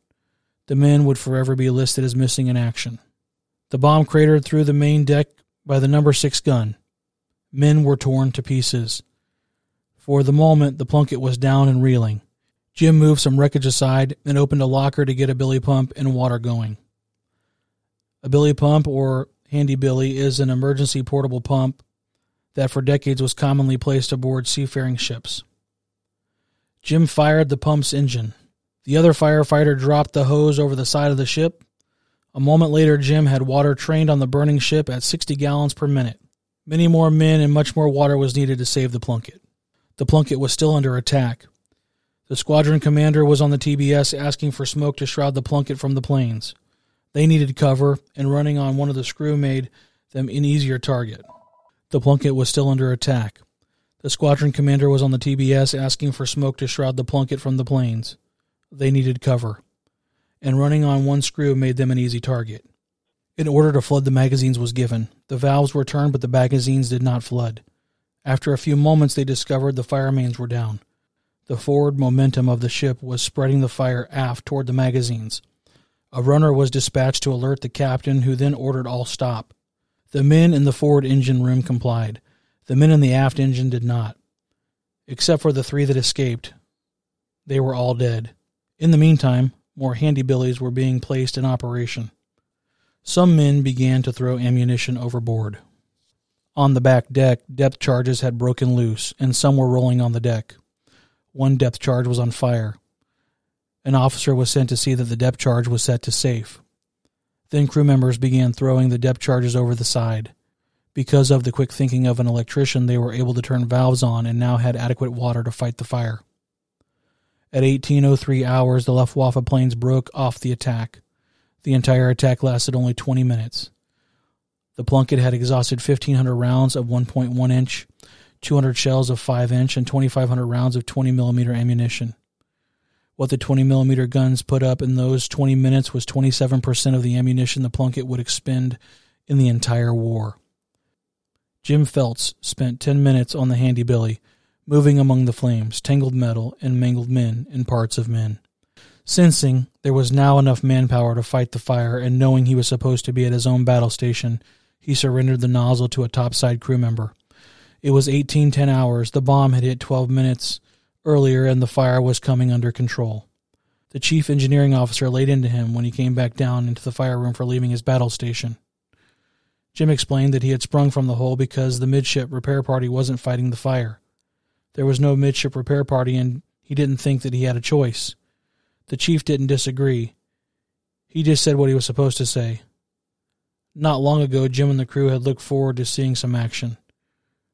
The men would forever be listed as missing in action. The bomb cratered through the main deck by the number six gun. Men were torn to pieces. For the moment, the Plunkett was down and reeling. Jim moved some wreckage aside and opened a locker to get a billy pump and water going. A billy pump, or handy billy, is an emergency portable pump that for decades was commonly placed aboard seafaring ships. Jim fired the pump's engine. The other firefighter dropped the hose over the side of the ship. A moment later, Jim had water trained on the burning ship at 60 gallons per minute. Many more men and much more water was needed to save the Plunkett. The Plunkett was still under attack. The squadron commander was on the TBS asking for smoke to shroud the Plunkett from the planes. They needed cover, and running on one of the screw made them an easier target. The Plunkett was still under attack. The squadron commander was on the TBS asking for smoke to shroud the Plunkett from the planes. They needed cover, and running on one screw made them an easy target. An order to flood the magazines was given. The valves were turned, but the magazines did not flood. After a few moments, they discovered the fire mains were down. The forward momentum of the ship was spreading the fire aft toward the magazines. A runner was dispatched to alert the captain, who then ordered all stop. The men in the forward engine room complied. The men in the aft engine did not, except for the three that escaped. They were all dead. In the meantime, more handy billies were being placed in operation. Some men began to throw ammunition overboard. On the back deck, depth charges had broken loose, and some were rolling on the deck. One depth charge was on fire. An officer was sent to see that the depth charge was set to safe. Then crew members began throwing the depth charges over the side. Because of the quick thinking of an electrician, they were able to turn valves on and now had adequate water to fight the fire. At 1803 hours, the Luftwaffe planes broke off the attack. The entire attack lasted only 20 minutes. The Plunkett had exhausted 1,500 rounds of 1.1 inch, 200 shells of 5 inch, and 2,500 rounds of 20 millimeter ammunition. What the 20 millimeter guns put up in those 20 minutes was 27% of the ammunition the Plunkett would expend in the entire war. Jim Feltz spent 10 minutes on the handy billy, moving among the flames, tangled metal, and mangled men and parts of men. Sensing there was now enough manpower to fight the fire, and knowing he was supposed to be at his own battle station, he surrendered the nozzle to a topside crew member. It was 1810 hours. The bomb had hit 12 minutes earlier and the fire was coming under control. The chief engineering officer laid into him when he came back down into the fire room for leaving his battle station. Jim explained that he had sprung from the hole because the midship repair party wasn't fighting the fire. There was no midship repair party, and he didn't think that he had a choice. The chief didn't disagree. He just said what he was supposed to say. Not long ago, Jim and the crew had looked forward to seeing some action.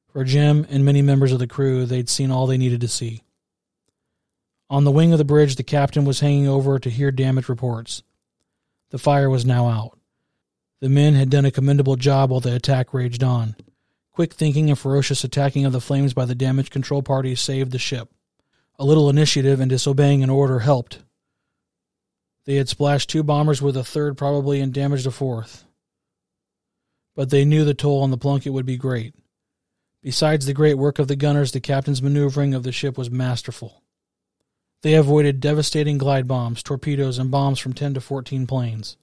For Jim and many members of the crew, they'd seen all they needed to see. On the wing of the bridge, the captain was hanging over to hear damage reports. The fire was now out. The men had done a commendable job while the attack raged on. Quick thinking and ferocious attacking of the flames by the damage control party saved the ship. A little initiative and disobeying an order helped. They had splashed two bombers with a third probably and damaged a fourth. But they knew the toll on the Plunkett would be great. Besides the great work of the gunners, the captain's maneuvering of the ship was masterful. They avoided devastating glide bombs, torpedoes, and bombs from 10 to 14 planes.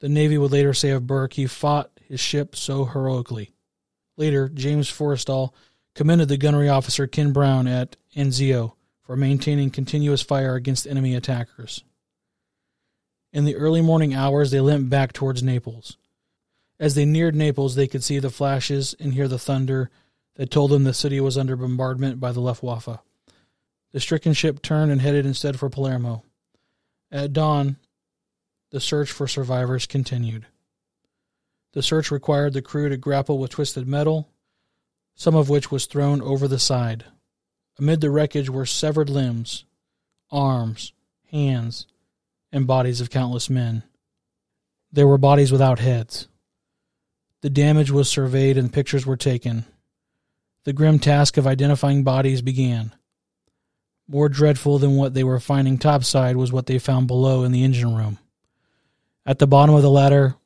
The Navy would later say of Burke, he fought his ship so heroically. Later, James Forrestal commended the gunnery officer Ken Brown at Anzio for maintaining continuous fire against enemy attackers. In the early morning hours, they limped back towards Naples. As they neared Naples, they could see the flashes and hear the thunder that told them the city was under bombardment by the Luftwaffe. The stricken ship turned and headed instead for Palermo. At dawn, the search for survivors continued. The search required the crew to grapple with twisted metal, some of which was thrown over the side. Amid the wreckage were severed limbs, arms, hands, and bodies of countless men. There were bodies without heads. The damage was surveyed and pictures were taken. The grim task of identifying bodies began. More dreadful than what they were finding topside was what they found below in the engine room. At the bottom of the ladder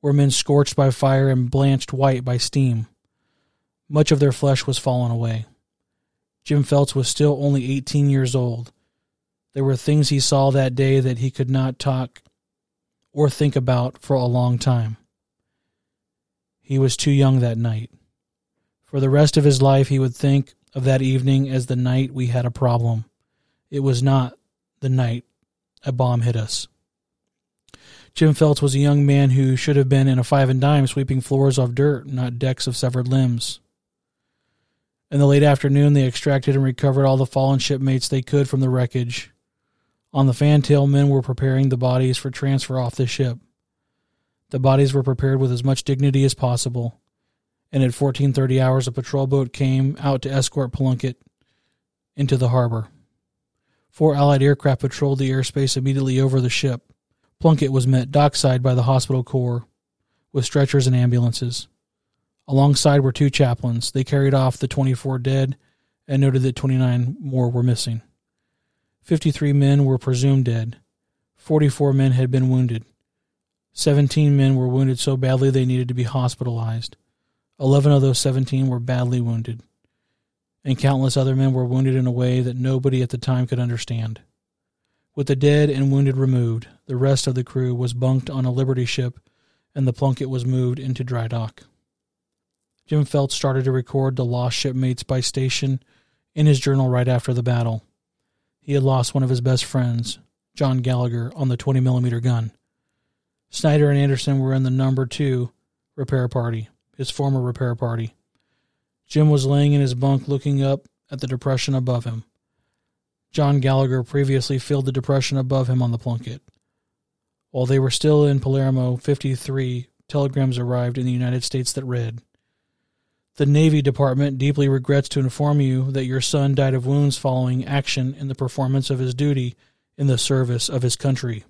were men scorched by fire and blanched white by steam. Much of their flesh was fallen away. Jim Feltz was still only 18 years old. There were things he saw that day that he could not talk or think about for a long time. He was too young that night. For the rest of his life, he would think of that evening as the night we had a problem. It was not the night a bomb hit us. Jim Feltz was a young man who should have been in a five and dime sweeping floors of dirt, not decks of severed limbs. In the late afternoon, they extracted and recovered all the fallen shipmates they could from the wreckage. On the fantail, men were preparing the bodies for transfer off the ship. The bodies were prepared with as much dignity as possible and at 14:30 hours a patrol boat came out to escort Plunkett into the harbor. Four Allied aircraft patrolled the airspace immediately over the ship. Plunkett was met dockside by the hospital corps with stretchers and ambulances. Alongside were two chaplains. They carried off the 24 dead and noted that 29 more were missing. 53 men were presumed dead. 44 men had been wounded. 17 men were wounded so badly they needed to be hospitalized. 11 of those 17 were badly wounded. And countless other men were wounded in a way that nobody at the time could understand. With the dead and wounded removed, the rest of the crew was bunked on a Liberty ship and the Plunkett was moved into dry dock. Jim Feltz started to record the lost shipmates by station in his journal right after the battle. He had lost one of his best friends, John Gallagher, on the 20 millimeter gun. Snyder and Anderson were in the number two repair party, his former repair party. Jim was laying in his bunk looking up at the depression above him. John Gallagher previously filled the depression above him on the Plunkett. While they were still in Palermo, 53 telegrams arrived in the United States that read The Navy Department deeply regrets to inform you that your son died of wounds following action in the performance of his duty in the service of his country.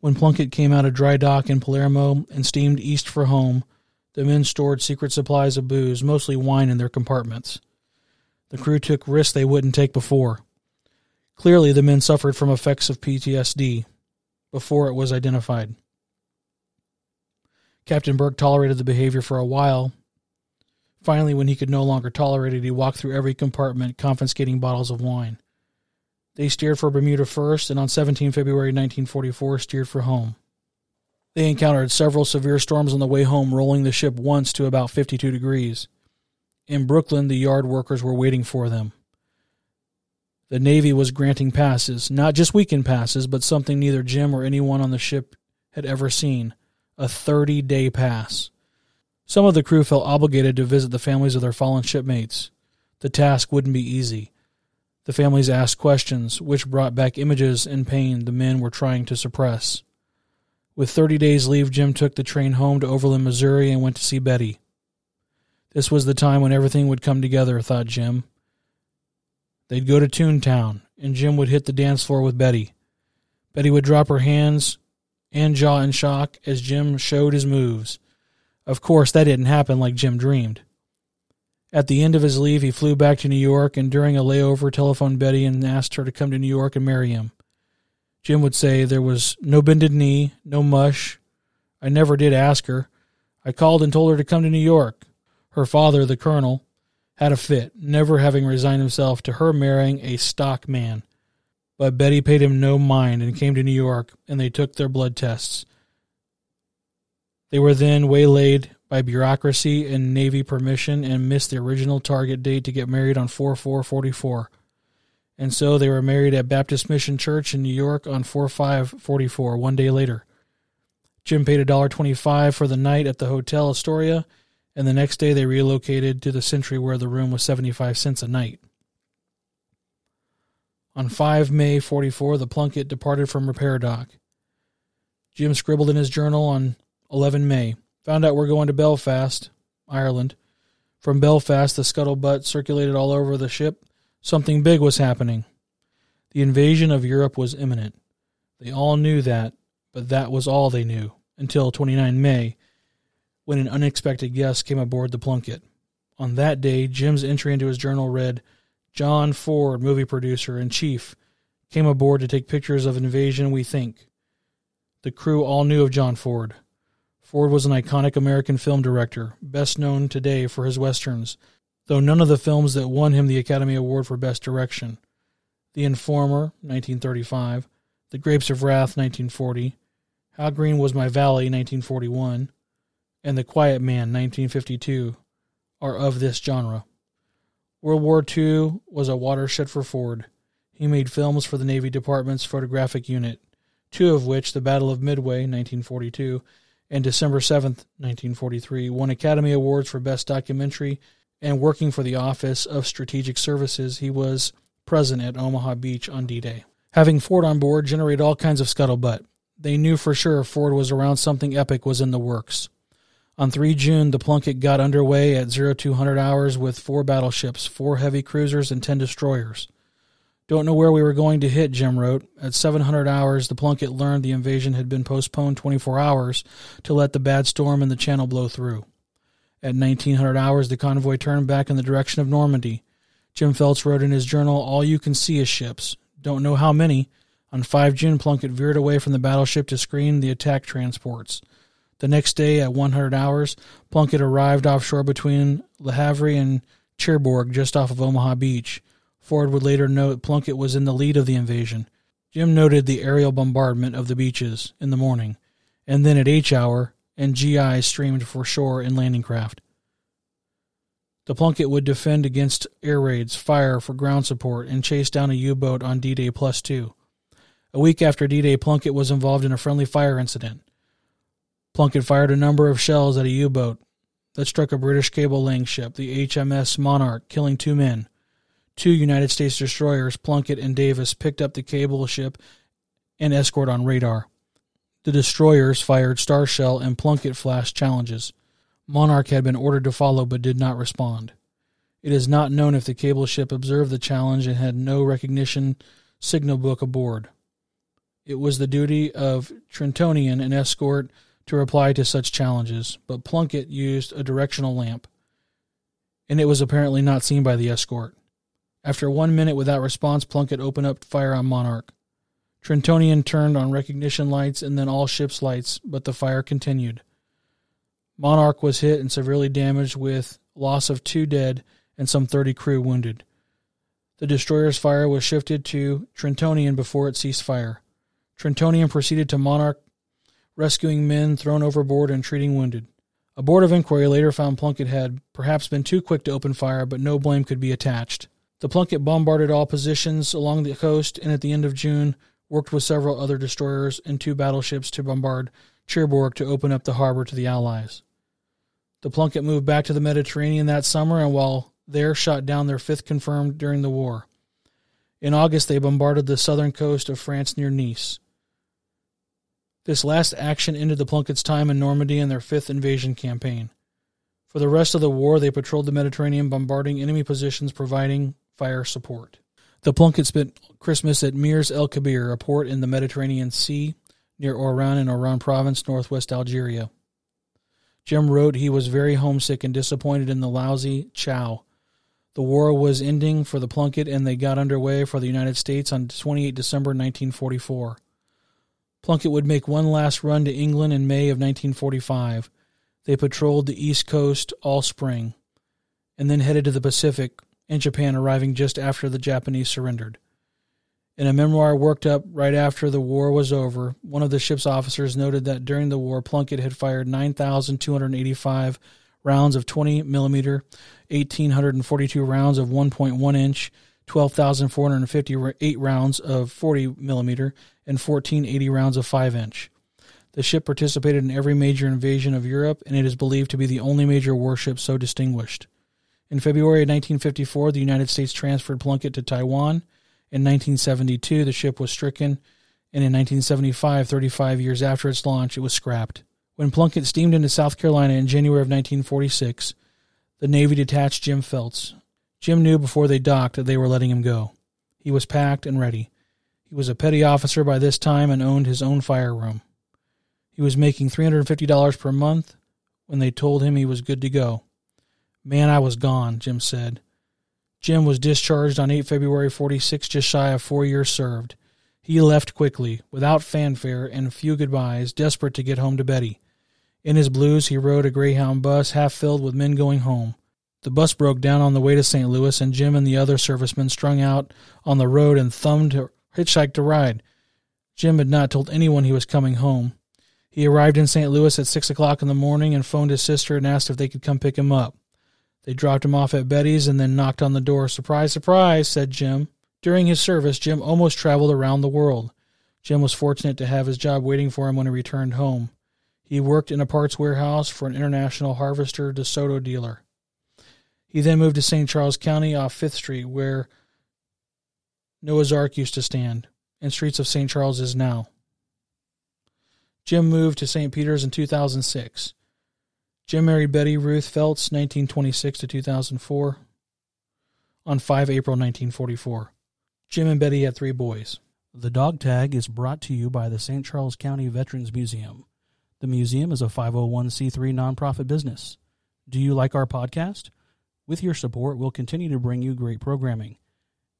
When Plunkett came out of dry dock in Palermo and steamed east for home, the men stored secret supplies of booze, mostly wine, in their compartments. The crew took risks they wouldn't take before. Clearly, the men suffered from effects of PTSD before it was identified. Captain Burke tolerated the behavior for a while. Finally, when he could no longer tolerate it, he walked through every compartment, confiscating bottles of wine. They steered for Bermuda first, and on 17 February 1944 steered for home. They encountered several severe storms on the way home, rolling the ship once to about 52 degrees. In Brooklyn, the yard workers were waiting for them. The Navy was granting passes, not just weekend passes, but something neither Jim or anyone on the ship had ever seen a 30 day pass. Some of the crew felt obligated to visit the families of their fallen shipmates. The task wouldn't be easy. The families asked questions, which brought back images and pain the men were trying to suppress. With 30 days leave, Jim took the train home to Overland, Missouri, and went to see Betty. This was the time when everything would come together, thought Jim. They'd go to Toontown, and Jim would hit the dance floor with Betty. Betty would drop her hands and jaw in shock as Jim showed his moves. Of course, that didn't happen like Jim dreamed. At the end of his leave, he flew back to New York and during a layover telephoned Betty and asked her to come to New York and marry him. Jim would say there was no bended knee, no mush. I never did ask her. I called and told her to come to New York. Her father, the colonel, had a fit, never having resigned himself to her marrying a stock man. But Betty paid him no mind and came to New York, and they took their blood tests. They were then waylaid by bureaucracy and Navy permission and missed the original target date to get married on 4 4 44. And so they were married at Baptist Mission Church in New York on 4 5 44, one day later. Jim paid $1.25 for the night at the Hotel Astoria and the next day they relocated to the Century where the room was 75 cents a night. On 5 May 44, the Plunkett departed from repair dock. Jim scribbled in his journal on 11 May. Found out we're going to Belfast, Ireland. From Belfast, the scuttlebutt circulated all over the ship. Something big was happening. The invasion of Europe was imminent. They all knew that, but that was all they knew until 29 May, when an unexpected guest came aboard the Plunkett. On that day, Jim's entry into his journal read John Ford, movie producer and chief, came aboard to take pictures of Invasion We Think. The crew all knew of John Ford. Ford was an iconic American film director, best known today for his westerns, though none of the films that won him the Academy Award for Best Direction. The Informer, 1935, The Grapes of Wrath, 1940, How Green Was My Valley, 1941, and The Quiet Man, 1952, are of this genre. World War II was a watershed for Ford. He made films for the Navy Department's photographic unit, two of which, The Battle of Midway, 1942, and December 7, 1943, won Academy Awards for Best Documentary, and working for the Office of Strategic Services, he was present at Omaha Beach on D Day. Having Ford on board generated all kinds of scuttlebutt. They knew for sure Ford was around something epic was in the works. On 3 June, the Plunkett got underway at 0200 hours with four battleships, four heavy cruisers, and 10 destroyers. Don't know where we were going to hit, Jim wrote. At 700 hours, the Plunkett learned the invasion had been postponed 24 hours to let the bad storm in the channel blow through. At 1900 hours, the convoy turned back in the direction of Normandy. Jim Feltz wrote in his journal, All you can see is ships. Don't know how many. On 5 June, Plunkett veered away from the battleship to screen the attack transports. The next day, at 100 hours, Plunkett arrived offshore between Le Havre and Cherbourg, just off of Omaha Beach. Ford would later note Plunkett was in the lead of the invasion. Jim noted the aerial bombardment of the beaches in the morning, and then at H hour, and GI streamed for shore in landing craft. The Plunkett would defend against air raids, fire for ground support, and chase down a U boat on D Day plus two. A week after D Day, Plunkett was involved in a friendly fire incident. Plunkett fired a number of shells at a U boat that struck a British cable laying ship, the HMS Monarch, killing two men. Two United States destroyers, Plunkett and Davis, picked up the cable ship and escort on radar. The destroyers fired Starshell and Plunkett flash challenges. Monarch had been ordered to follow but did not respond. It is not known if the cable ship observed the challenge and had no recognition signal book aboard. It was the duty of Trentonian, and escort, to reply to such challenges, but Plunkett used a directional lamp, and it was apparently not seen by the escort. After one minute without response, Plunkett opened up fire on Monarch. Trentonian turned on recognition lights and then all ship's lights, but the fire continued. Monarch was hit and severely damaged with loss of two dead and some 30 crew wounded. The destroyer's fire was shifted to Trentonian before it ceased fire. Trentonian proceeded to Monarch, rescuing men thrown overboard and treating wounded. A board of inquiry later found Plunkett had perhaps been too quick to open fire, but no blame could be attached. The Plunkett bombarded all positions along the coast and at the end of June worked with several other destroyers and two battleships to bombard Cherbourg to open up the harbor to the Allies. The Plunkett moved back to the Mediterranean that summer and while there shot down their fifth confirmed during the war. In August, they bombarded the southern coast of France near Nice. This last action ended the Plunkett's time in Normandy and their fifth invasion campaign. For the rest of the war, they patrolled the Mediterranean, bombarding enemy positions, providing fire support. The Plunkett spent Christmas at Mers el Kabir, a port in the Mediterranean Sea near Oran in Oran province, northwest Algeria. Jim wrote he was very homesick and disappointed in the lousy chow. The war was ending for the Plunkett and they got underway for the United States on 28 December 1944. Plunkett would make one last run to England in May of 1945. They patrolled the East Coast all spring and then headed to the Pacific and Japan arriving just after the Japanese surrendered. In a memoir worked up right after the war was over, one of the ship's officers noted that during the war, Plunkett had fired 9,285 rounds of 20 millimeter, 1,842 rounds of 1.1 inch, 12,458 rounds of 40 millimeter, and 1,480 rounds of 5 inch. The ship participated in every major invasion of Europe, and it is believed to be the only major warship so distinguished. In February of 1954, the United States transferred Plunkett to Taiwan. In 1972, the ship was stricken, and in 1975, 35 years after its launch, it was scrapped. When Plunkett steamed into South Carolina in January of 1946, the Navy detached Jim Feltz. Jim knew before they docked that they were letting him go. He was packed and ready. He was a petty officer by this time and owned his own fire room. He was making $350 per month when they told him he was good to go. Man, I was gone, Jim said. Jim was discharged on 8 February 46, just shy of four years served. He left quickly, without fanfare and a few goodbyes, desperate to get home to Betty. In his blues, he rode a Greyhound bus half filled with men going home. The bus broke down on the way to St. Louis, and Jim and the other servicemen strung out on the road and thumbed or hitchhiked a ride. Jim had not told anyone he was coming home. He arrived in St. Louis at six o'clock in the morning and phoned his sister and asked if they could come pick him up. They dropped him off at Betty's and then knocked on the door. Surprise, surprise, said Jim. During his service, Jim almost traveled around the world. Jim was fortunate to have his job waiting for him when he returned home. He worked in a parts warehouse for an international Harvester DeSoto dealer. He then moved to St. Charles County off Fifth Street, where Noah's Ark used to stand, and streets of St. Charles is now. Jim moved to St. Peter's in 2006. Jim married Betty Ruth Feltz, 1926 to 2004, on 5 April 1944. Jim and Betty had three boys. The dog tag is brought to you by the St. Charles County Veterans Museum. The museum is a 501c3 nonprofit business. Do you like our podcast? With your support, we'll continue to bring you great programming.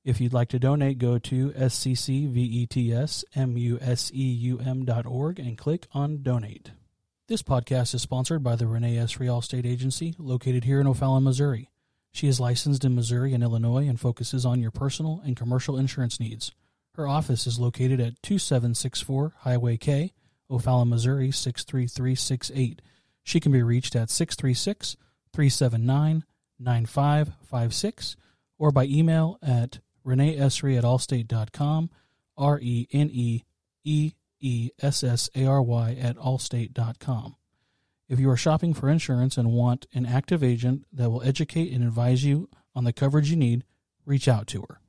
If you'd like to donate, go to sccvetsmuseum.org and click on Donate. This podcast is sponsored by the Renee Essary Allstate Agency, located here in O'Fallon, Missouri. She is licensed in Missouri and Illinois and focuses on your personal and commercial insurance needs. Her office is located at 2764 Highway K, O'Fallon, Missouri 63368. She can be reached at 636 379 9556 or by email at reneeessary at allstate.com, R E N E E E S S A R Y at allstate.com. If you are shopping for insurance and want an active agent that will educate and advise you on the coverage you need, reach out to her.